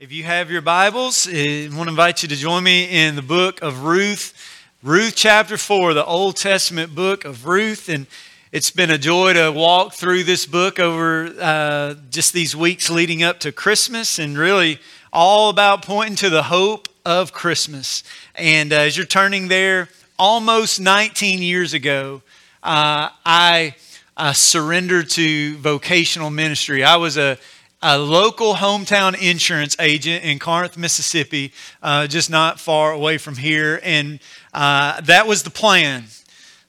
If you have your Bibles, I want to invite you to join me in the book of Ruth, Ruth chapter 4, the Old Testament book of Ruth. And it's been a joy to walk through this book over uh, just these weeks leading up to Christmas and really all about pointing to the hope of Christmas. And uh, as you're turning there, almost 19 years ago, uh, I surrendered to vocational ministry. I was a a local hometown insurance agent in Corinth, Mississippi, uh, just not far away from here. And uh, that was the plan.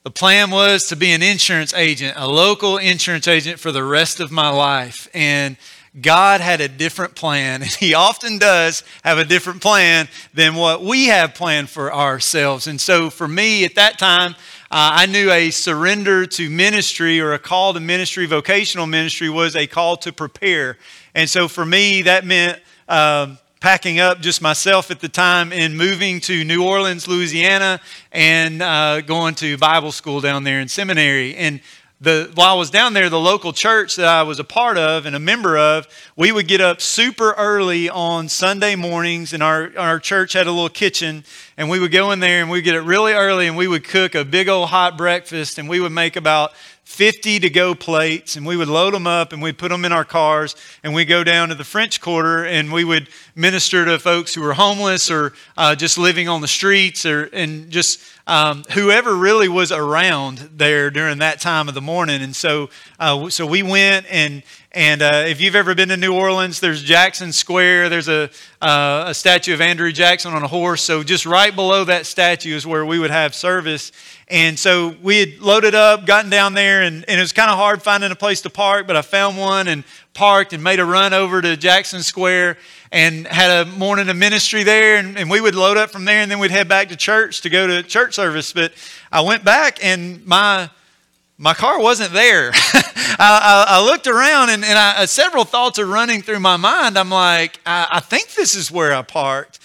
The plan was to be an insurance agent, a local insurance agent for the rest of my life. And God had a different plan. And He often does have a different plan than what we have planned for ourselves. And so for me at that time, uh, I knew a surrender to ministry or a call to ministry, vocational ministry, was a call to prepare. And so for me, that meant um, packing up just myself at the time and moving to New Orleans, Louisiana, and uh, going to Bible school down there in seminary. And the, while I was down there, the local church that I was a part of and a member of, we would get up super early on Sunday mornings, and our, our church had a little kitchen, and we would go in there and we'd get up really early and we would cook a big old hot breakfast, and we would make about 50 to go plates and we would load them up and we'd put them in our cars and we'd go down to the French Quarter and we would minister to folks who were homeless or uh, just living on the streets or and just um, whoever really was around there during that time of the morning. And so, uh, so we went and and uh, if you've ever been to New Orleans, there's Jackson Square. There's a, uh, a statue of Andrew Jackson on a horse. So just right below that statue is where we would have service. And so we had loaded up, gotten down there, and, and it was kind of hard finding a place to park, but I found one and parked and made a run over to Jackson Square and had a morning of ministry there. And, and we would load up from there, and then we'd head back to church to go to church service. But I went back, and my my car wasn't there. I, I, I, looked around and, and I, uh, several thoughts are running through my mind. I'm like, I, I, think this is where I parked,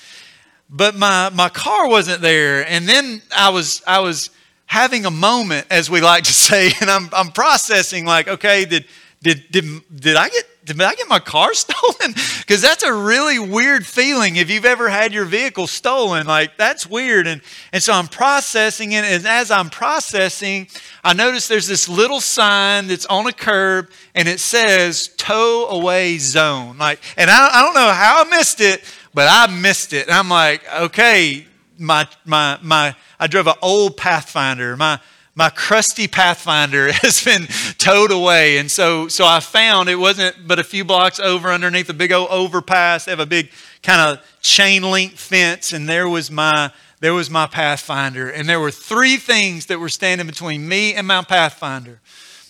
but my, my car wasn't there. And then I was, I was having a moment, as we like to say, and I'm, I'm processing like, okay, did, did, did, did I get did I get my car stolen? Because that's a really weird feeling if you've ever had your vehicle stolen. Like, that's weird. And, and so I'm processing it. And as I'm processing, I notice there's this little sign that's on a curb and it says tow away zone. Like, and I, I don't know how I missed it, but I missed it. And I'm like, okay, my, my, my, I drove an old Pathfinder. My, my crusty Pathfinder has been towed away. And so, so I found it wasn't but a few blocks over underneath a big old overpass. They have a big kind of chain link fence, and there was my there was my Pathfinder. And there were three things that were standing between me and my Pathfinder.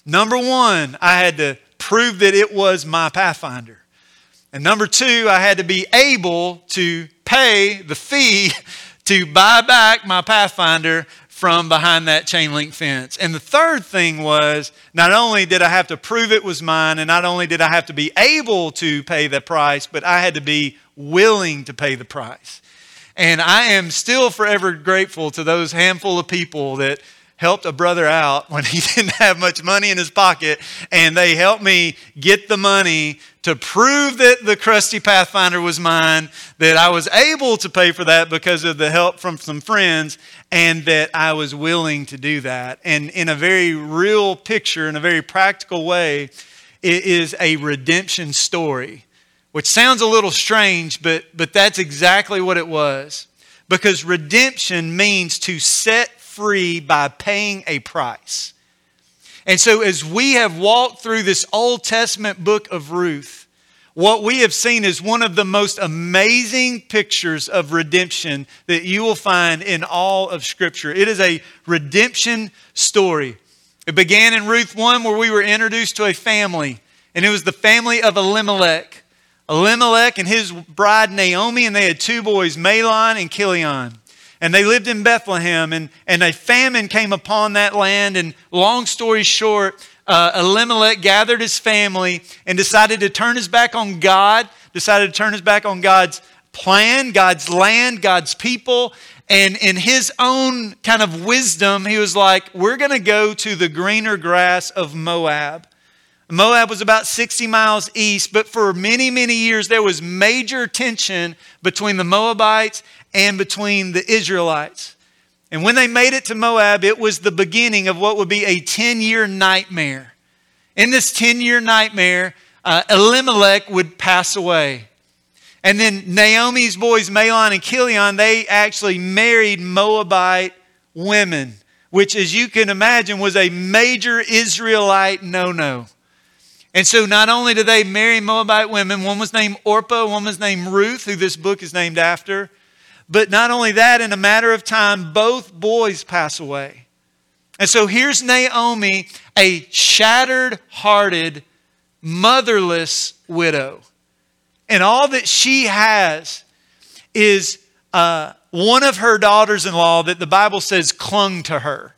Number one, I had to prove that it was my Pathfinder. And number two, I had to be able to pay the fee to buy back my Pathfinder from behind that chain link fence. And the third thing was not only did I have to prove it was mine, and not only did I have to be able to pay the price, but I had to be willing to pay the price. And I am still forever grateful to those handful of people that helped a brother out when he didn't have much money in his pocket, and they helped me get the money to prove that the crusty Pathfinder was mine, that I was able to pay for that because of the help from some friends, and that I was willing to do that. And in a very real picture, in a very practical way, it is a redemption story, which sounds a little strange, but, but that's exactly what it was. Because redemption means to set free by paying a price. And so, as we have walked through this Old Testament book of Ruth, what we have seen is one of the most amazing pictures of redemption that you will find in all of Scripture. It is a redemption story. It began in Ruth 1, where we were introduced to a family, and it was the family of Elimelech. Elimelech and his bride Naomi, and they had two boys, Mahlon and Chilion. And they lived in Bethlehem, and, and a famine came upon that land. And long story short, uh, Elimelech gathered his family and decided to turn his back on God, decided to turn his back on God's plan, God's land, God's people. And in his own kind of wisdom, he was like, We're going to go to the greener grass of Moab. Moab was about 60 miles east, but for many, many years there was major tension between the Moabites and between the Israelites. And when they made it to Moab, it was the beginning of what would be a 10 year nightmare. In this 10 year nightmare, uh, Elimelech would pass away. And then Naomi's boys, Mahlon and Chilion, they actually married Moabite women, which, as you can imagine, was a major Israelite no no. And so not only did they marry Moabite women, one was named Orpah, one was named Ruth, who this book is named after. But not only that, in a matter of time, both boys pass away. And so here's Naomi, a shattered hearted, motherless widow. And all that she has is uh, one of her daughters in law that the Bible says clung to her.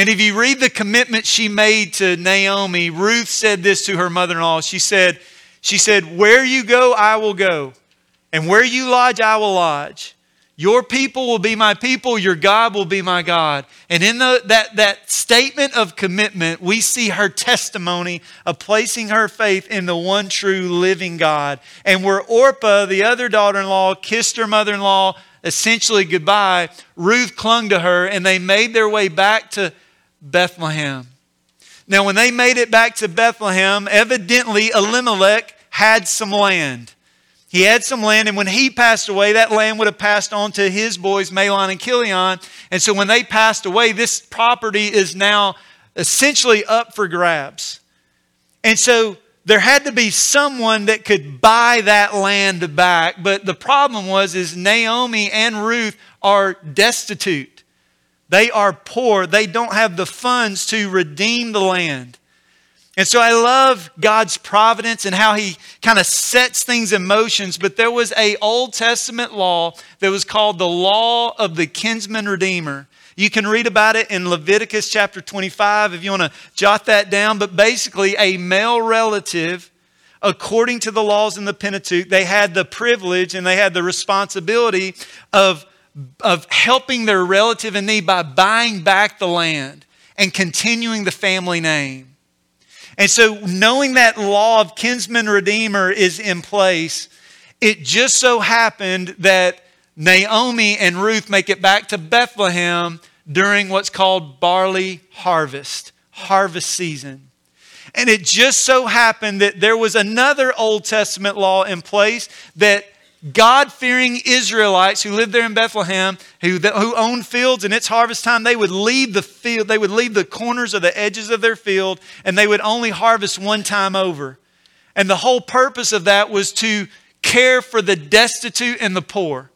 And if you read the commitment she made to Naomi, Ruth said this to her mother-in-law. She said, she said, "Where you go, I will go, and where you lodge, I will lodge. Your people will be my people, your God will be my God." And in the, that, that statement of commitment, we see her testimony of placing her faith in the one true living God. And where Orpah, the other daughter-in-law, kissed her mother-in-law essentially goodbye, Ruth clung to her and they made their way back to Bethlehem. Now, when they made it back to Bethlehem, evidently Elimelech had some land. He had some land, and when he passed away, that land would have passed on to his boys, Mahlon and Chilion. And so when they passed away, this property is now essentially up for grabs. And so there had to be someone that could buy that land back. But the problem was is Naomi and Ruth are destitute. They are poor. They don't have the funds to redeem the land. And so I love God's providence and how he kind of sets things in motions. But there was a Old Testament law that was called the law of the kinsman redeemer. You can read about it in Leviticus chapter 25 if you want to jot that down. But basically, a male relative, according to the laws in the Pentateuch, they had the privilege and they had the responsibility of, of helping their relative in need by buying back the land and continuing the family name. And so, knowing that law of kinsman redeemer is in place, it just so happened that Naomi and Ruth make it back to Bethlehem during what's called barley harvest, harvest season. And it just so happened that there was another Old Testament law in place that God fearing Israelites who lived there in Bethlehem, who, who owned fields, and it's harvest time, they would leave the field, they would leave the corners or the edges of their field, and they would only harvest one time over. And the whole purpose of that was to care for the destitute and the poor.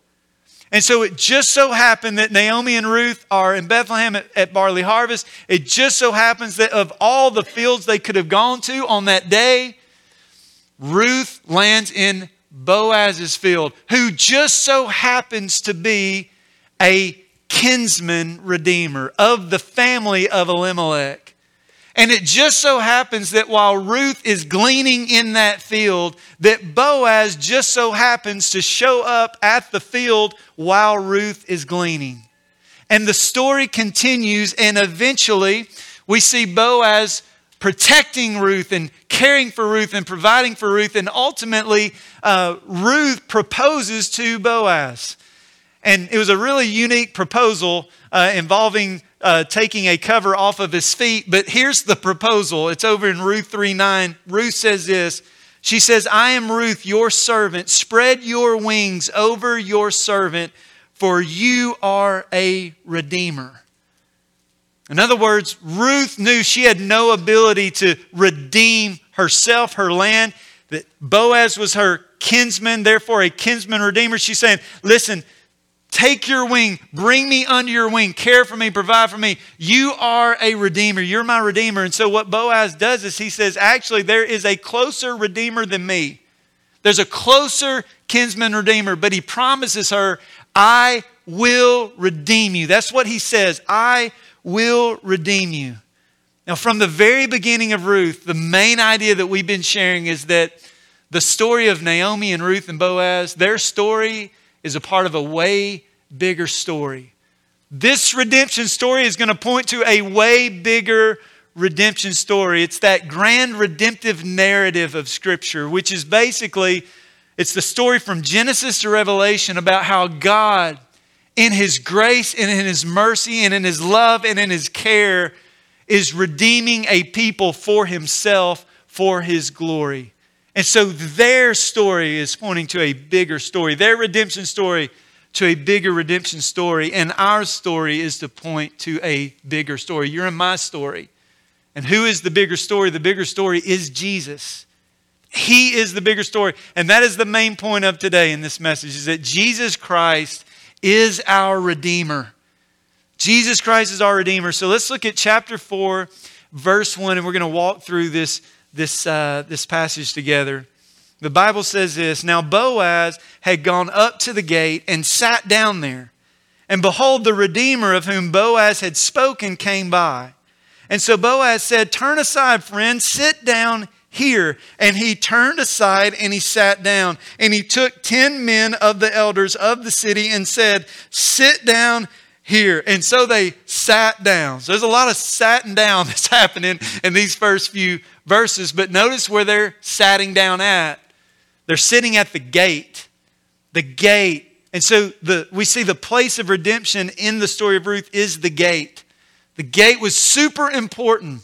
And so it just so happened that Naomi and Ruth are in Bethlehem at, at, barley harvest. It just so happens that of all the fields they could have gone to on that day, Ruth lands in Boaz's field, who just so happens to be a kinsman redeemer of the family of Elimelech. And it just so happens that while Ruth is gleaning in that field, that Boaz just so happens to show up at the field while Ruth is gleaning. And the story continues, and eventually we see Boaz protecting Ruth and caring for Ruth and providing for Ruth, and ultimately uh, Ruth proposes to Boaz. And it was a really unique proposal uh, involving uh, taking a cover off of his feet. But here's the proposal it's over in Ruth 3 9. Ruth says this. She says, I am Ruth, your servant. Spread your wings over your servant, for you are a redeemer. In other words, Ruth knew she had no ability to redeem herself, her land, that Boaz was her kinsman, therefore a kinsman redeemer. She's saying, Listen, Take your wing, bring me under your wing, care for me, provide for me. You are a redeemer. You're my redeemer. And so, what Boaz does is he says, Actually, there is a closer redeemer than me. There's a closer kinsman redeemer, but he promises her, I will redeem you. That's what he says. I will redeem you. Now, from the very beginning of Ruth, the main idea that we've been sharing is that the story of Naomi and Ruth and Boaz, their story is a part of a way bigger story. This redemption story is going to point to a way bigger redemption story. It's that grand redemptive narrative of Scripture, which is basically it's the story from Genesis to Revelation about how God, in His grace and in His mercy and in His love and in His care, is redeeming a people for Himself for His glory. And so their story is pointing to a bigger story, their redemption story to a bigger redemption story. And our story is to point to a bigger story. You're in my story. And who is the bigger story? The bigger story is Jesus. He is the bigger story. And that is the main point of today in this message is that Jesus Christ is our Redeemer. Jesus Christ is our Redeemer. So let's look at chapter 4, verse 1, and we're going to walk through this, this, uh, this passage together. The Bible says this Now Boaz had gone up to the gate and sat down there. And behold, the Redeemer of whom Boaz had spoken came by. And so Boaz said, Turn aside, friend, sit down here. And he turned aside and he sat down. And he took ten men of the elders of the city and said, Sit down here. And so they sat down. So there's a lot of satting down that's happening in these first few verses. But notice where they're satting down at. They're sitting at the gate. The gate. And so the, we see the place of redemption in the story of Ruth is the gate. The gate was super important.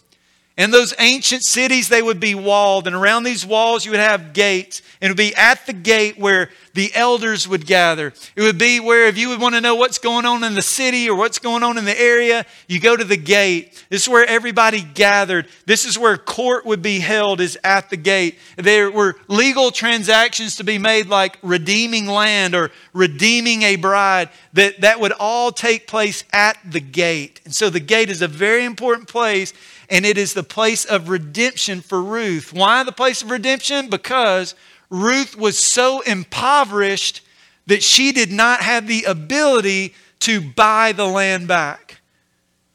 In those ancient cities, they would be walled, and around these walls, you would have gates. And it would be at the gate where the elders would gather. It would be where, if you would want to know what's going on in the city or what's going on in the area, you go to the gate. This is where everybody gathered. This is where court would be held, is at the gate. There were legal transactions to be made, like redeeming land or redeeming a bride, that, that would all take place at the gate. And so the gate is a very important place and it is the place of redemption for Ruth. Why the place of redemption? Because Ruth was so impoverished that she did not have the ability to buy the land back.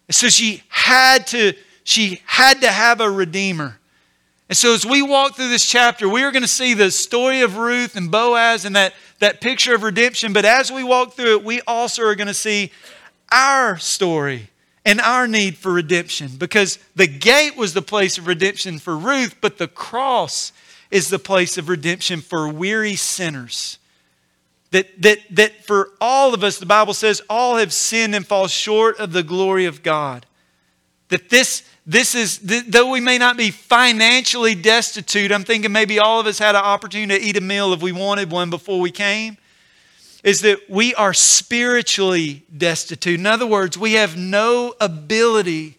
So she had to she had to have a redeemer. And so as we walk through this chapter, we are going to see the story of Ruth and Boaz and that, that picture of redemption. But as we walk through it, we also are going to see our story and our need for redemption because the gate was the place of redemption for Ruth, but the cross is the place of redemption for weary sinners. That, that, that for all of us, the Bible says, all have sinned and fall short of the glory of God. That this, this is, though we may not be financially destitute, I'm thinking maybe all of us had an opportunity to eat a meal if we wanted one before we came is that we are spiritually destitute. In other words, we have no ability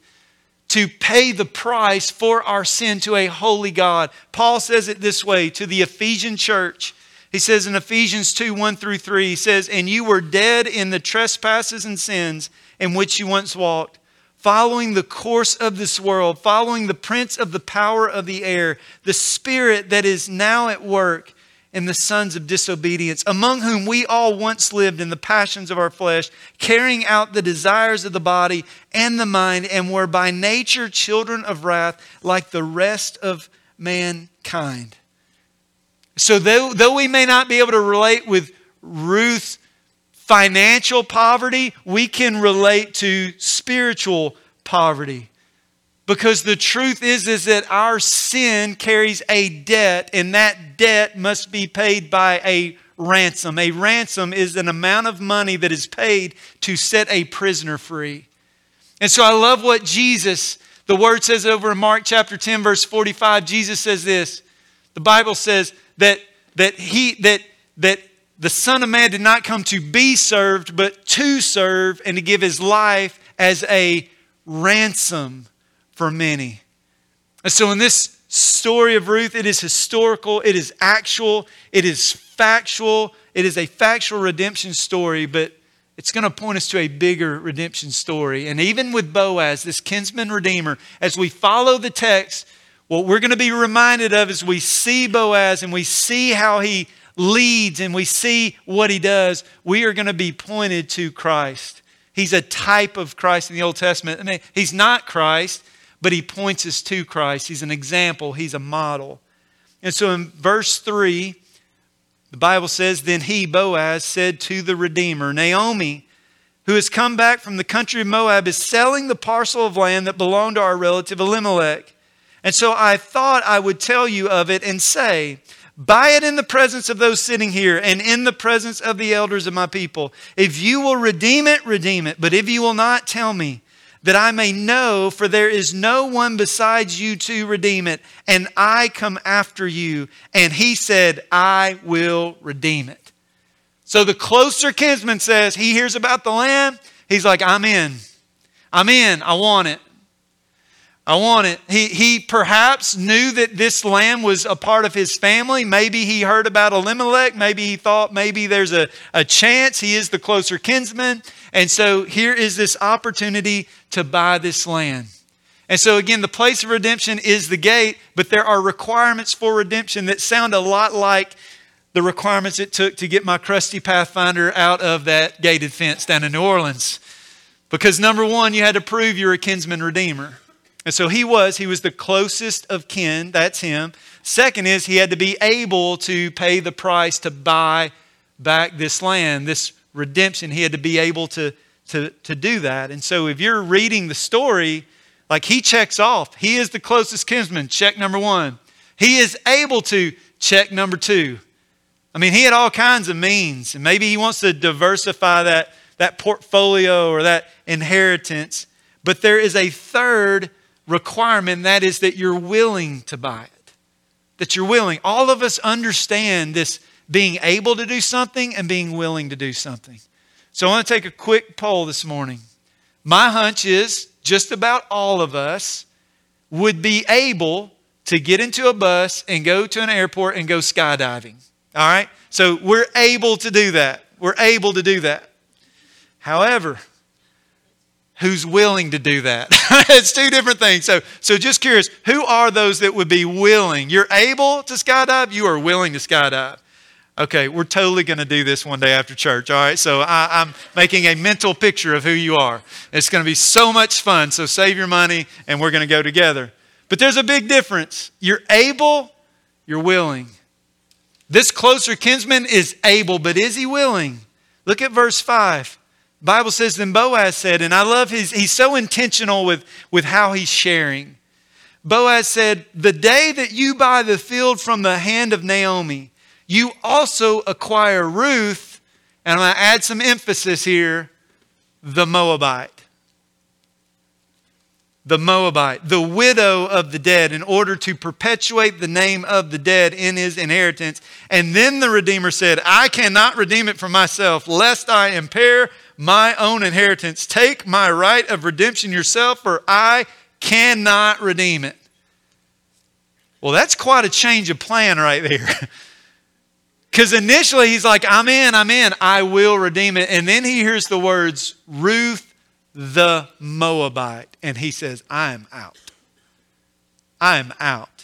to pay the price for our sin to a holy God. Paul says it this way to the Ephesian church. He says in Ephesians 2 1 through 3, he says, And you were dead in the trespasses and sins in which you once walked, following the course of this world, following the prince of the power of the air, the spirit that is now at work and the sons of disobedience, among whom we all once lived in the passions of our flesh, carrying out the desires of the body and the mind, and were by nature children of wrath like the rest of mankind. So, though, though we may not be able to relate with Ruth's financial poverty, we can relate to spiritual poverty. Because the truth is, is that our sin carries a debt, and that debt must be paid by a ransom. A ransom is an amount of money that is paid to set a prisoner free. And so I love what Jesus, the word says over in Mark chapter 10, verse 45, Jesus says this. The Bible says that that he that that the Son of Man did not come to be served, but to serve and to give his life as a ransom for many. And so, in this story of Ruth, it is historical, it is actual, it is factual, it is a factual redemption story, but it's going to point us to a bigger redemption story. And even with Boaz, this kinsman redeemer, as we follow the text, what we're going to be reminded of is we see Boaz and we see how he leads and we see what he does, we are going to be pointed to Christ. He's a type of Christ in the Old Testament. I mean, he's not Christ, but he points us to Christ. He's an example, he's a model. And so in verse 3, the Bible says, Then he, Boaz, said to the Redeemer, Naomi who has come back from the country of Moab, is selling the parcel of land that belonged to our relative Elimelech. And so I thought I would tell you of it and say, Buy it in the presence of those sitting here and in the presence of the elders of my people. If you will redeem it, redeem it. But if you will not, tell me, that I may know, for there is no one besides you to redeem it, and I come after you. And he said, I will redeem it. So the closer kinsman says, he hears about the land, he's like, I'm in. I'm in. I want it. I want it. He, he perhaps knew that this land was a part of his family. Maybe he heard about Elimelech. Maybe he thought maybe there's a, a chance he is the closer kinsman. And so here is this opportunity to buy this land. And so, again, the place of redemption is the gate, but there are requirements for redemption that sound a lot like the requirements it took to get my crusty Pathfinder out of that gated fence down in New Orleans. Because number one, you had to prove you're a kinsman redeemer. And so he was, he was the closest of kin, that's him. Second is he had to be able to pay the price to buy back this land, this redemption. He had to be able to, to, to do that. And so if you're reading the story, like he checks off, he is the closest kinsman, check number one. He is able to, check number two. I mean, he had all kinds of means, and maybe he wants to diversify that, that portfolio or that inheritance. But there is a third requirement, that is that you're willing to buy it. That you're willing. All of us understand this being able to do something and being willing to do something. So I want to take a quick poll this morning. My hunch is just about all of us would be able to get into a bus and go to an airport and go skydiving. All right? So we're able to do that. We're able to do that. However, who's willing to do that? it's two different things. So, so just curious, who are those that would be willing? You're able to skydive, you are willing to skydive. Okay, we're totally going to do this one day after church. All right, so I, am making a mental picture of who you are. It's going to be so much fun. So save your money and we're going to go together. But there's a big difference. You're able, you're willing. This closer kinsman is able, but is he willing? Look at verse 5. Bible says, then Boaz said, and I love his, he's so intentional with, with how he's sharing. Boaz said, The day that you buy the field from the hand of Naomi, you also acquire Ruth, and I'm going to add some emphasis here, the Moabite the Moabite, the widow of the dead, in order to perpetuate the name of the dead in his inheritance. And then the Redeemer said, I cannot redeem it for myself, lest I impair my own inheritance. Take my right of redemption yourself, for I cannot redeem it. Well, that's quite a change of plan right there. Because initially he's like, I'm in, I'm in, I will redeem it. And then he hears the words, Ruth the Moabite. And he says, I'm out. I'm out.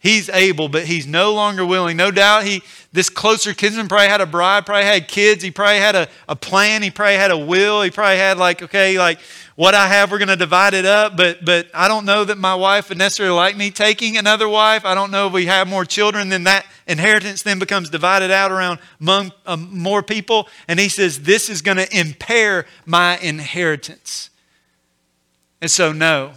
He's able, but he's no longer willing. No doubt he this closer kinsman probably had a bride, probably had kids, he probably had a, a plan, he probably had a will, he probably had like, okay, like what I have, we're going to divide it up. But, but I don't know that my wife would necessarily like me taking another wife. I don't know if we have more children, then that inheritance then becomes divided out around among um, more people. And he says, This is going to impair my inheritance. And so, no.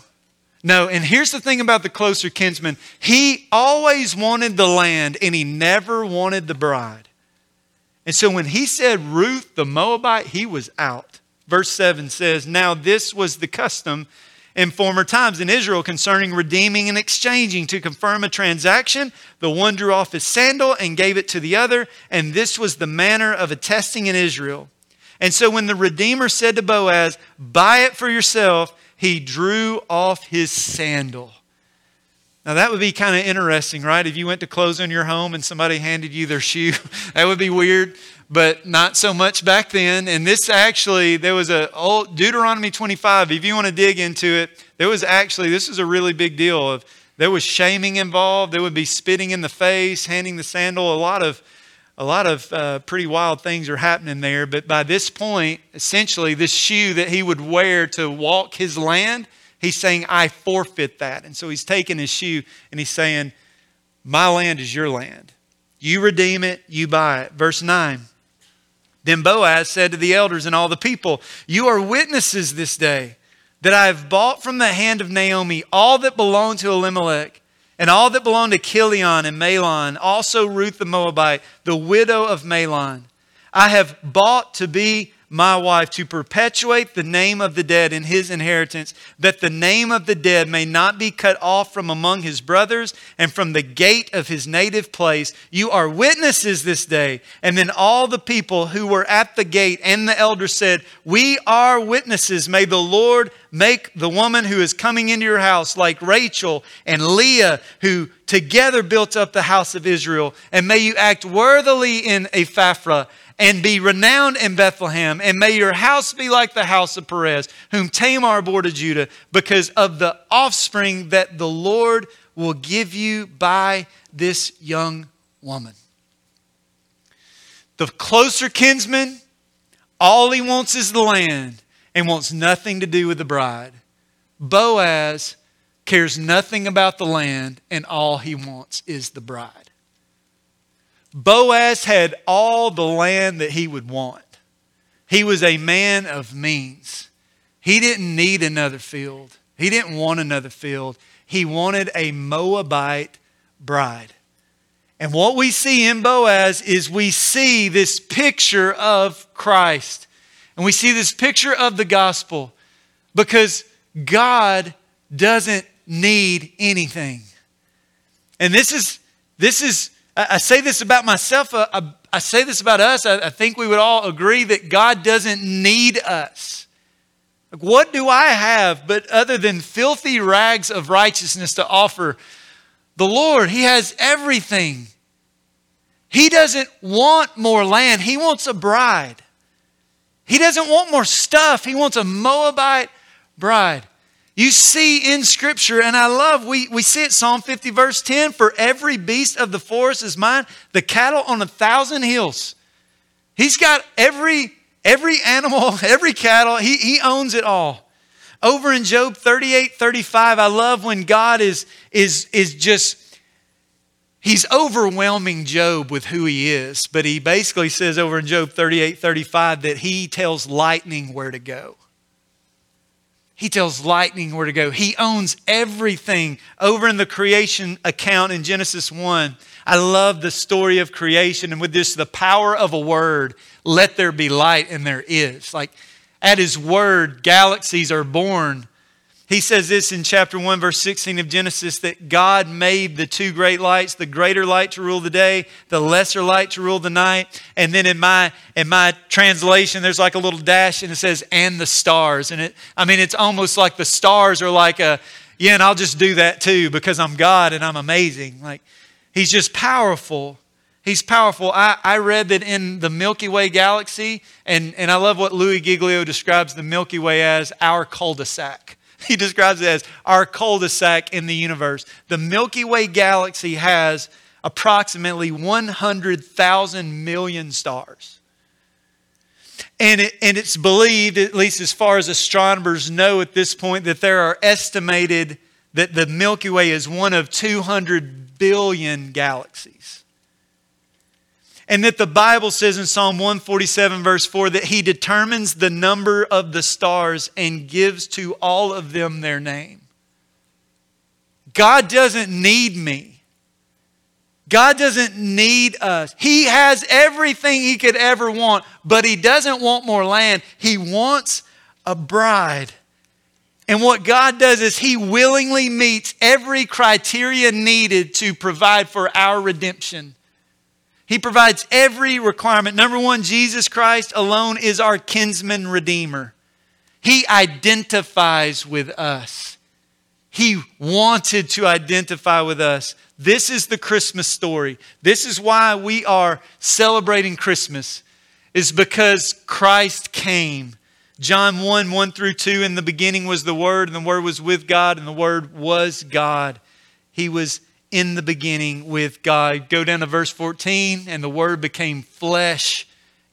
No, and here's the thing about the closer kinsman he always wanted the land and he never wanted the bride. And so when he said Ruth the Moabite, he was out. Verse 7 says, Now this was the custom in former times in Israel concerning redeeming and exchanging. To confirm a transaction, the one drew off his sandal and gave it to the other, and this was the manner of attesting in Israel. And so when the Redeemer said to Boaz, Buy it for yourself, he drew off his sandal. Now, that would be kind of interesting, right? If you went to close on your home and somebody handed you their shoe, that would be weird but not so much back then. And this actually, there was a old Deuteronomy 25. If you want to dig into it, there was actually this is a really big deal. Of there was shaming involved. There would be spitting in the face, handing the sandal. A lot of a lot of uh, pretty wild things are happening there. But by this point, essentially, this shoe that he would wear to walk his land, he's saying, I forfeit that. And so he's taking his shoe and he's saying, My land is your land. You redeem it, you buy it. Verse 9. Then Boaz said to the elders and all the people, You are witnesses this day that I have bought from the hand of Naomi all that belonged to Elimelech and all that belonged to Chilion and Mahlon, also Ruth the Moabite, the widow of Mahlon. I have bought to be my wife to perpetuate the name of the dead in his inheritance, that the name of the dead may not be cut off from among his brothers and from the gate of his native place. You are witnesses this day. And then all the people who were at the gate and the elders said, We are witnesses. May the Lord make the woman who is coming into your house like Rachel and Leah, who together built up the house of Israel. And may you act worthily in Ephrathah and be renowned in Bethlehem, and may your house be like the house of Perez, whom Tamar bore to Judah, because of the offspring that the Lord will give you by this young woman. The closer kinsman, all he wants is the land and wants nothing to do with the bride. Boaz cares nothing about the land, and all he wants is the bride. Boaz had all the land that he would want. He was a man of means. He didn't need another field. He didn't want another field. He wanted a Moabite bride. And what we see in Boaz is we see this picture of Christ. And we see this picture of the gospel because God doesn't need anything. And this is this is I, say this about myself. Uh, I, I, say this about us. I, I think we would all agree that God doesn't need us. Like, what do I have but other than filthy rags of righteousness to offer the Lord? He has everything. He doesn't want more land, He wants a bride. He doesn't want more stuff, He wants a Moabite bride. You see in Scripture, and I love, we, we see it, Psalm 50, verse 10 For every beast of the forest is mine, the cattle on a thousand hills. He's got every, every animal, every cattle, he, he owns it all. Over in Job 38, 35, I love when God is, is, is just, he's overwhelming Job with who he is. But he basically says over in Job 38, 35 that he tells lightning where to go. He tells lightning where to go. He owns everything. Over in the creation account in Genesis 1, I love the story of creation and with this, the power of a word, let there be light, and there is. Like at his word, galaxies are born he says this in chapter 1, verse 16 of Genesis that God made the two great lights, the greater light to rule the day, the lesser light to rule the night. And then in my, in my translation, there's like a little dash and it says, and the stars. And it, I mean, it's almost like the stars are like a, yeah, and I'll just do that too because I'm God and I'm amazing. Like, he's just powerful. He's powerful. I, I read that in the Milky Way galaxy, and, and I love what Louie Giglio describes the Milky Way as our cul de sac. He describes it as our cul de sac in the universe. The Milky Way galaxy has approximately 100,000 million stars. And, it, and it's believed, at least as far as astronomers know at this point, that there are estimated that the Milky Way is one of 200 billion galaxies. And that the Bible says in Psalm 147, verse 4, that He determines the number of the stars and gives to all of them their name. God doesn't need me. God doesn't need us. He has everything He could ever want, but He doesn't want more land. He wants a bride. And what God does is He willingly meets every criteria needed to provide for our redemption. He provides every requirement. Number one, Jesus Christ alone is our kinsman redeemer. He identifies with us. He wanted to identify with us. This is the Christmas story. This is why we are celebrating Christmas, is because Christ came. John 1 1 through 2 In the beginning was the Word, and the Word was with God, and the Word was God. He was in the beginning with God. Go down to verse 14, and the Word became flesh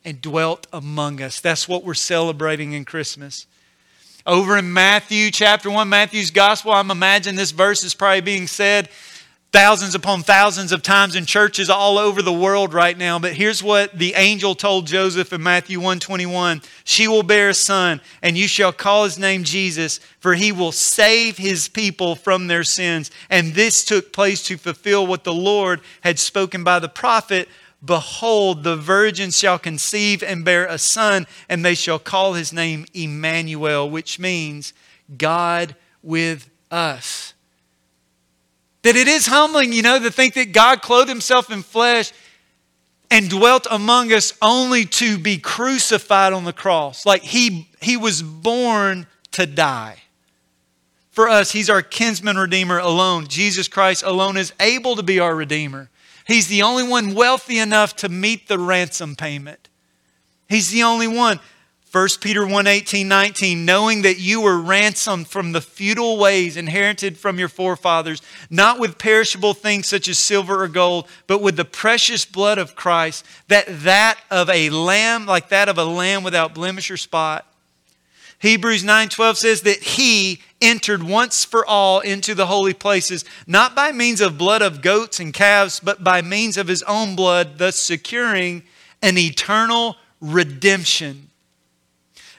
and dwelt among us. That's what we're celebrating in Christmas. Over in Matthew chapter 1, Matthew's gospel, I'm imagining this verse is probably being said thousands upon thousands of times in churches all over the world right now. But here's what the angel told joseph in matthew 121 she will bear a son and you shall call his name jesus for he will save his people from their sins. And this took place to fulfill what the lord had spoken by the prophet. Behold the virgin shall conceive and bear a son and they shall call his name emmanuel which means god with us that it is humbling, you know, to think that God clothed himself in flesh and dwelt among us only to be crucified on the cross. Like he, he was born to die. For us, he's our kinsman redeemer alone. Jesus Christ alone is able to be our redeemer. He's the only one wealthy enough to meet the ransom payment. He's the only one. 1 Peter 1 18, 19, knowing that you were ransomed from the futile ways inherited from your forefathers, not with perishable things such as silver or gold, but with the precious blood of Christ, that that of a lamb, like that of a lamb without blemish or spot. Hebrews 9:12 says that he entered once for all into the holy places, not by means of blood of goats and calves, but by means of his own blood, thus securing an eternal redemption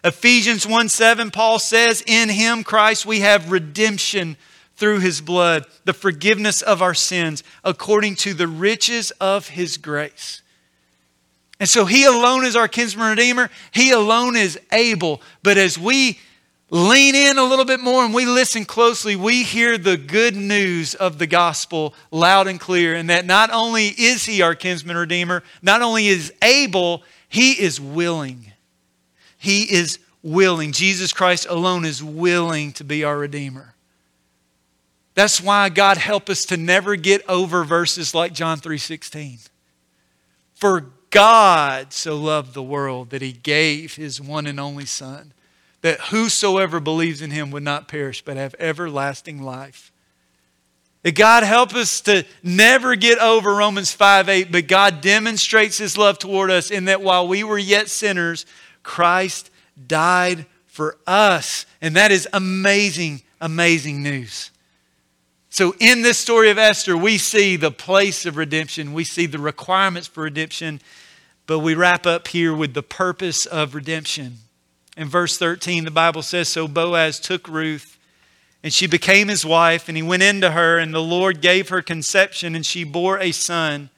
Ephesians 1 7, Paul says, In him, Christ, we have redemption through his blood, the forgiveness of our sins, according to the riches of his grace. And so he alone is our kinsman redeemer. He alone is able. But as we lean in a little bit more and we listen closely, we hear the good news of the gospel loud and clear. And that not only is he our kinsman redeemer, not only is able, he is willing. He is willing. Jesus Christ alone is willing to be our Redeemer. That's why God help us to never get over verses like John 3:16. For God so loved the world that he gave his one and only son that whosoever believes in him would not perish but have everlasting life. That God help us to never get over Romans 5 8, but God demonstrates his love toward us in that while we were yet sinners, Christ died for us. And that is amazing, amazing news. So, in this story of Esther, we see the place of redemption, we see the requirements for redemption, but we wrap up here with the purpose of redemption. In verse 13, the Bible says So Boaz took Ruth, and she became his wife, and he went into her, and the Lord gave her conception, and she bore a son.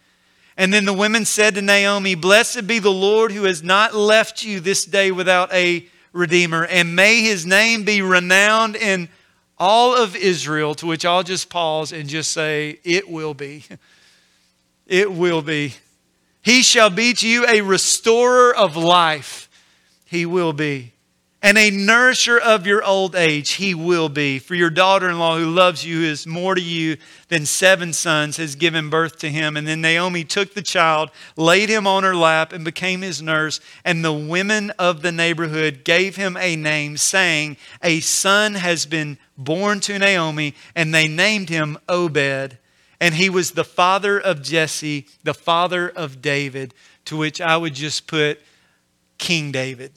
And then the women said to Naomi, Blessed be the Lord who has not left you this day without a redeemer, and may his name be renowned in all of Israel. To which I'll just pause and just say, It will be. It will be. He shall be to you a restorer of life. He will be and a nourisher of your old age he will be. For your daughter in law, who loves you, is more to you than seven sons, has given birth to him. And then Naomi took the child, laid him on her lap, and became his nurse. And the women of the neighborhood gave him a name, saying, A son has been born to Naomi. And they named him Obed. And he was the father of Jesse, the father of David, to which I would just put King David.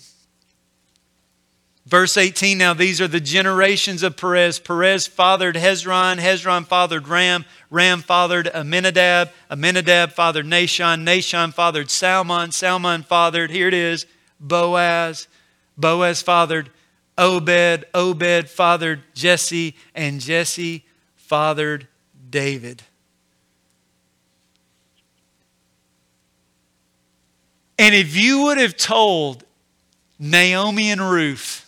Verse 18 Now these are the generations of Perez. Perez fathered Hezron. Hezron fathered Ram. Ram fathered Amminadab. Amminadab fathered Nahshon. Nahshon fathered Salmon. Salmon fathered, here it is, Boaz. Boaz fathered Obed. Obed fathered Jesse. And Jesse fathered David. And if you would have told Naomi and Ruth,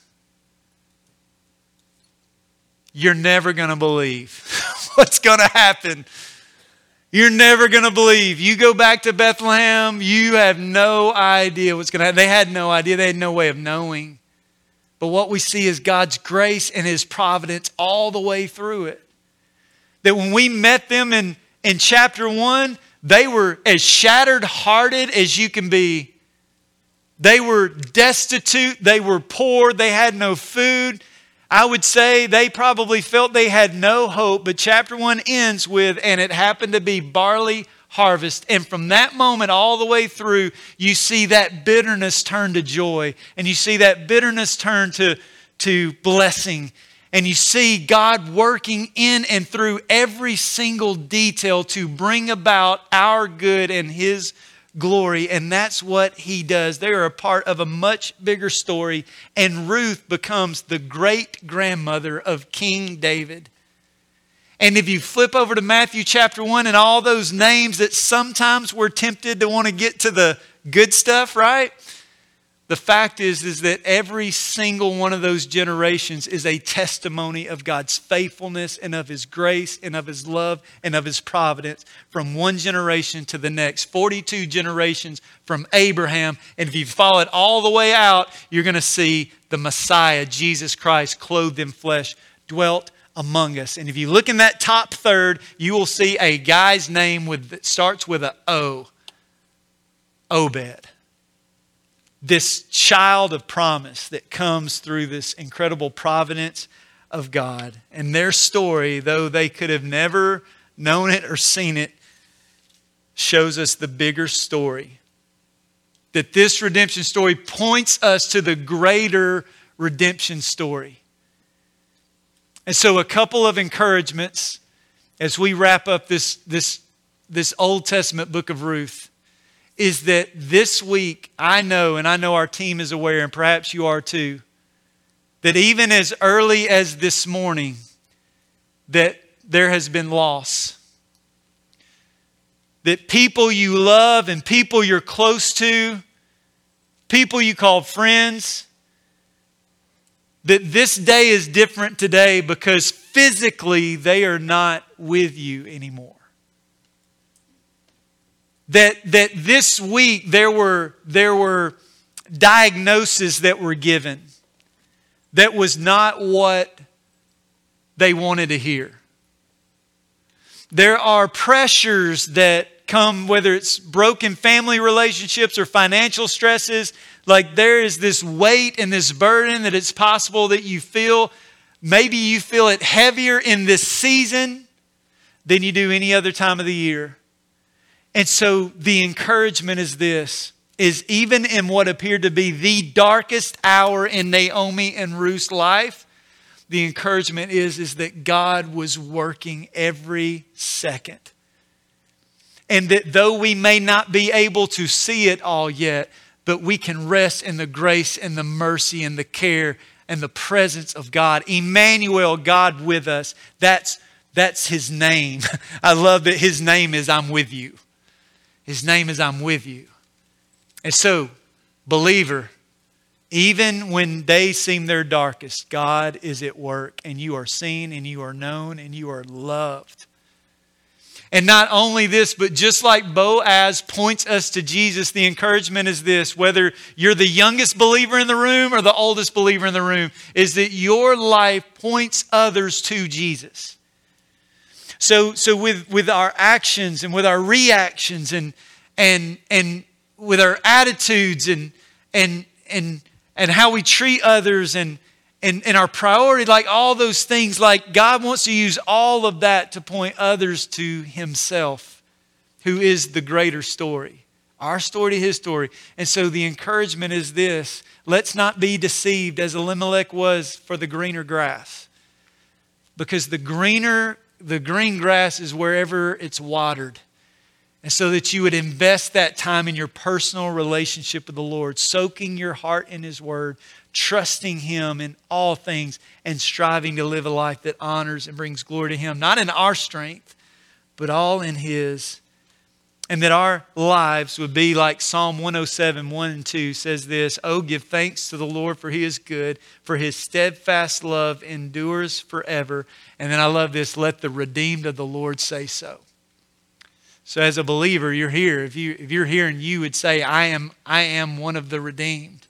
you're never going to believe what's going to happen. You're never going to believe. You go back to Bethlehem, you have no idea what's going to happen. They had no idea, they had no way of knowing. But what we see is God's grace and His providence all the way through it. That when we met them in, in chapter one, they were as shattered hearted as you can be. They were destitute, they were poor, they had no food. I would say they probably felt they had no hope, but chapter 1 ends with, and it happened to be barley harvest. And from that moment all the way through, you see that bitterness turn to joy, and you see that bitterness turn to, to blessing. And you see God working in and through every single detail to bring about our good and His glory. And that's what He does. They are a part of a much bigger story. And Ruth becomes the great grandmother of King David. And if you flip over to Matthew chapter 1 and all those names that sometimes we're tempted to want to get to the good stuff, right? The fact is, is that every single one of those generations is a testimony of God's faithfulness and of His grace and of His love and of His providence from one generation to the next. 42 generations from Abraham. And if you follow it all the way out, you're going to see the Messiah, Jesus Christ, clothed in flesh, dwelt among us. And if you look in that top third, you will see a guy's name with, that starts with a O Obed this child of promise that comes through this incredible providence of God. And their story, though they could have never known it or seen it, shows us the bigger story. That this redemption story points us to the greater redemption story. And so, a couple of encouragements as we wrap up this, this, this Old Testament book of Ruth is that this week, I know, and I know our team is aware, and perhaps you are too, that even as early as this morning, that there has been loss. That people you love and people you're close to, people you call friends, that this day is different today because physically they are not with you anymore that, that this week there were, there were diagnoses that were given that was not what they wanted to hear. There are pressures that come, whether it's broken family relationships or financial stresses, like there is this weight and this burden that it's possible that you feel. Maybe you feel it heavier in this season than you do any other time of the year. And so the encouragement is this is even in what appeared to be the darkest hour in Naomi and Ruth's life, the encouragement is, is that God was working every second. And that though we may not be able to see it all yet, but we can rest in the grace and the mercy and the care and the presence of God. Emmanuel, God with us. That's, that's his name. I love that his name is I'm with you. His name is I'm with you. And so, believer, even when days seem their darkest, God is at work and you are seen and you are known and you are loved. And not only this, but just like Boaz points us to Jesus, the encouragement is this whether you're the youngest believer in the room or the oldest believer in the room, is that your life points others to Jesus. So, so with, with our actions and with our reactions and, and, and with our attitudes and, and, and, and how we treat others and, and, and our priority, like all those things, like God wants to use all of that to point others to Himself, who is the greater story. Our story to His story. And so the encouragement is this let's not be deceived as Elimelech was for the greener grass. Because the greener the green grass is wherever it's watered. And so that you would invest that time in your personal relationship with the Lord, soaking your heart in His Word, trusting Him in all things, and striving to live a life that honors and brings glory to Him, not in our strength, but all in His. And that our lives would be like Psalm 107, 1 and 2 says this Oh, give thanks to the Lord, for He is good, for His steadfast love endures forever. And then I love this let the redeemed of the Lord say so. So as a believer, you're here. If, you, if you're here and you would say, I am, I am one of the redeemed,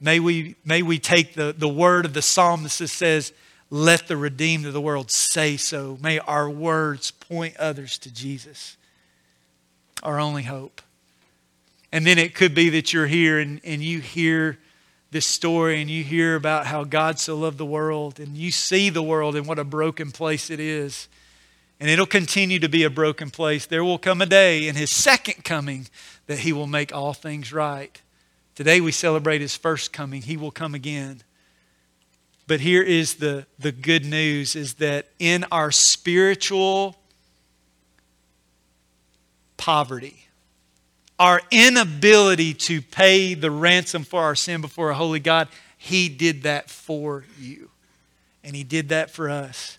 may we, may we take the, the word of the psalmist that says, let the redeemed of the world say so. May our words point others to Jesus, our only hope. And then it could be that you're here and, and you hear this story and you hear about how God so loved the world and you see the world and what a broken place it is. And it'll continue to be a broken place. There will come a day in his second coming that he will make all things right. Today we celebrate his first coming. He will come again. But here is the, the good news is that in our spiritual poverty, our inability to pay the ransom for our sin before a holy God, He did that for you. And He did that for us.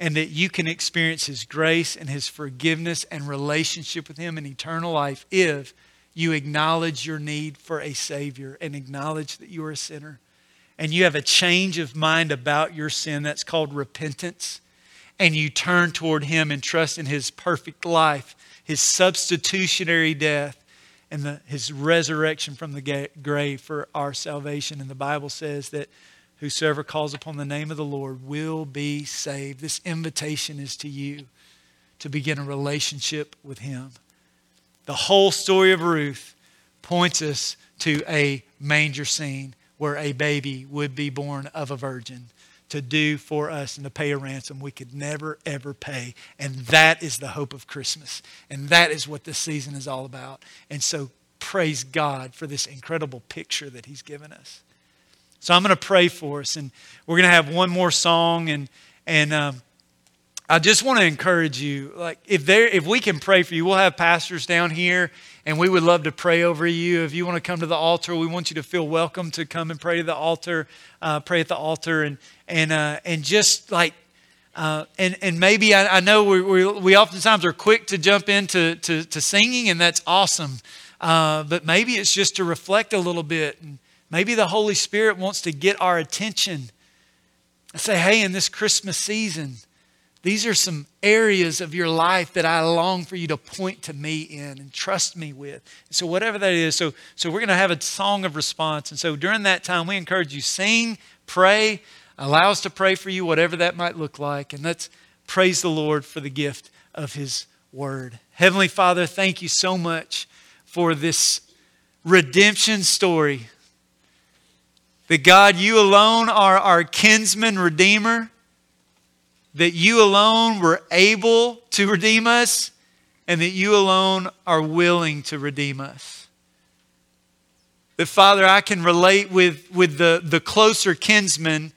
And that you can experience His grace and His forgiveness and relationship with Him in eternal life if you acknowledge your need for a Savior and acknowledge that you are a sinner and you have a change of mind about your sin, that's called repentance, and you turn toward Him and trust in His perfect life, His substitutionary death, and the, His resurrection from the grave for our salvation. And the Bible says that whosoever calls upon the name of the Lord will be saved. This invitation is to you to begin a relationship with Him. The whole story of Ruth points us to a manger scene where a baby would be born of a virgin to do for us and to pay a ransom we could never, ever pay. And that is the hope of Christmas. And that is what this season is all about. And so praise God for this incredible picture that He's given us. So I'm going to pray for us, and we're going to have one more song. And, and um, I just want to encourage you like, if, there, if we can pray for you, we'll have pastors down here and we would love to pray over you. If you want to come to the altar, we want you to feel welcome to come and pray to the altar, uh, pray at the altar, and and uh, and just like. Uh, and and maybe I, I know we, we, we oftentimes are quick to jump into to, to singing, and that's awesome. Uh, but maybe it's just to reflect a little bit, and maybe the Holy Spirit wants to get our attention. I say, hey, in this Christmas season, these are some areas of your life that I long for you to point to me in and trust me with. So whatever that is, so so we're going to have a song of response. And so during that time, we encourage you sing, pray, allow us to pray for you, whatever that might look like, and let's praise the Lord for the gift of His Word. Heavenly Father, thank you so much for this redemption story. That God, you alone are our kinsman redeemer that you alone were able to redeem us and that you alone are willing to redeem us. That, Father, I can relate with, with the, the closer kinsman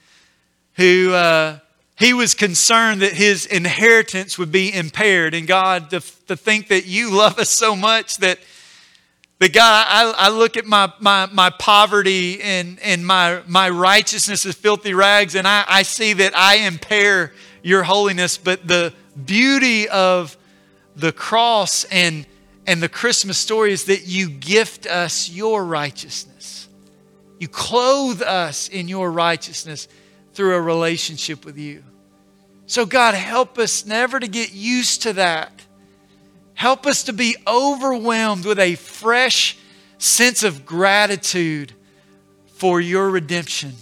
who uh, he was concerned that his inheritance would be impaired. And God, to, to think that you love us so much that, that God, I, I look at my, my, my poverty and, and my, my righteousness as filthy rags, and I, I see that I impair your holiness, but the beauty of the cross and, and the Christmas story is that you gift us your righteousness. You clothe us in your righteousness through a relationship with you. So, God, help us never to get used to that. Help us to be overwhelmed with a fresh sense of gratitude for your redemption.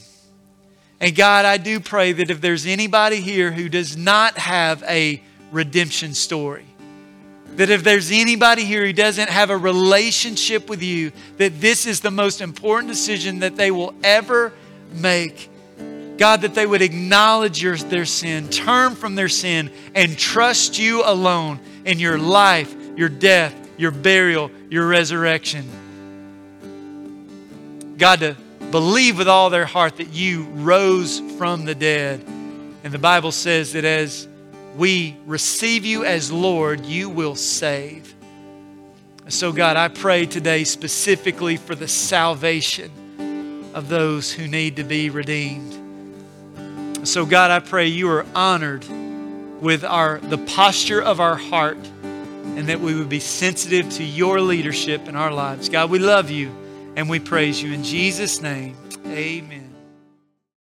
And God, I do pray that if there's anybody here who does not have a redemption story, that if there's anybody here who doesn't have a relationship with you, that this is the most important decision that they will ever make. God, that they would acknowledge your, their sin, turn from their sin, and trust you alone in your life, your death, your burial, your resurrection. God, to believe with all their heart that you rose from the dead. And the Bible says that as we receive you as Lord, you will save. So, God, I pray today specifically for the salvation of those who need to be redeemed. So, God, I pray you are honored with our, the posture of our heart and that we would be sensitive to your leadership in our lives. God, we love you and we praise you. In Jesus' name, amen.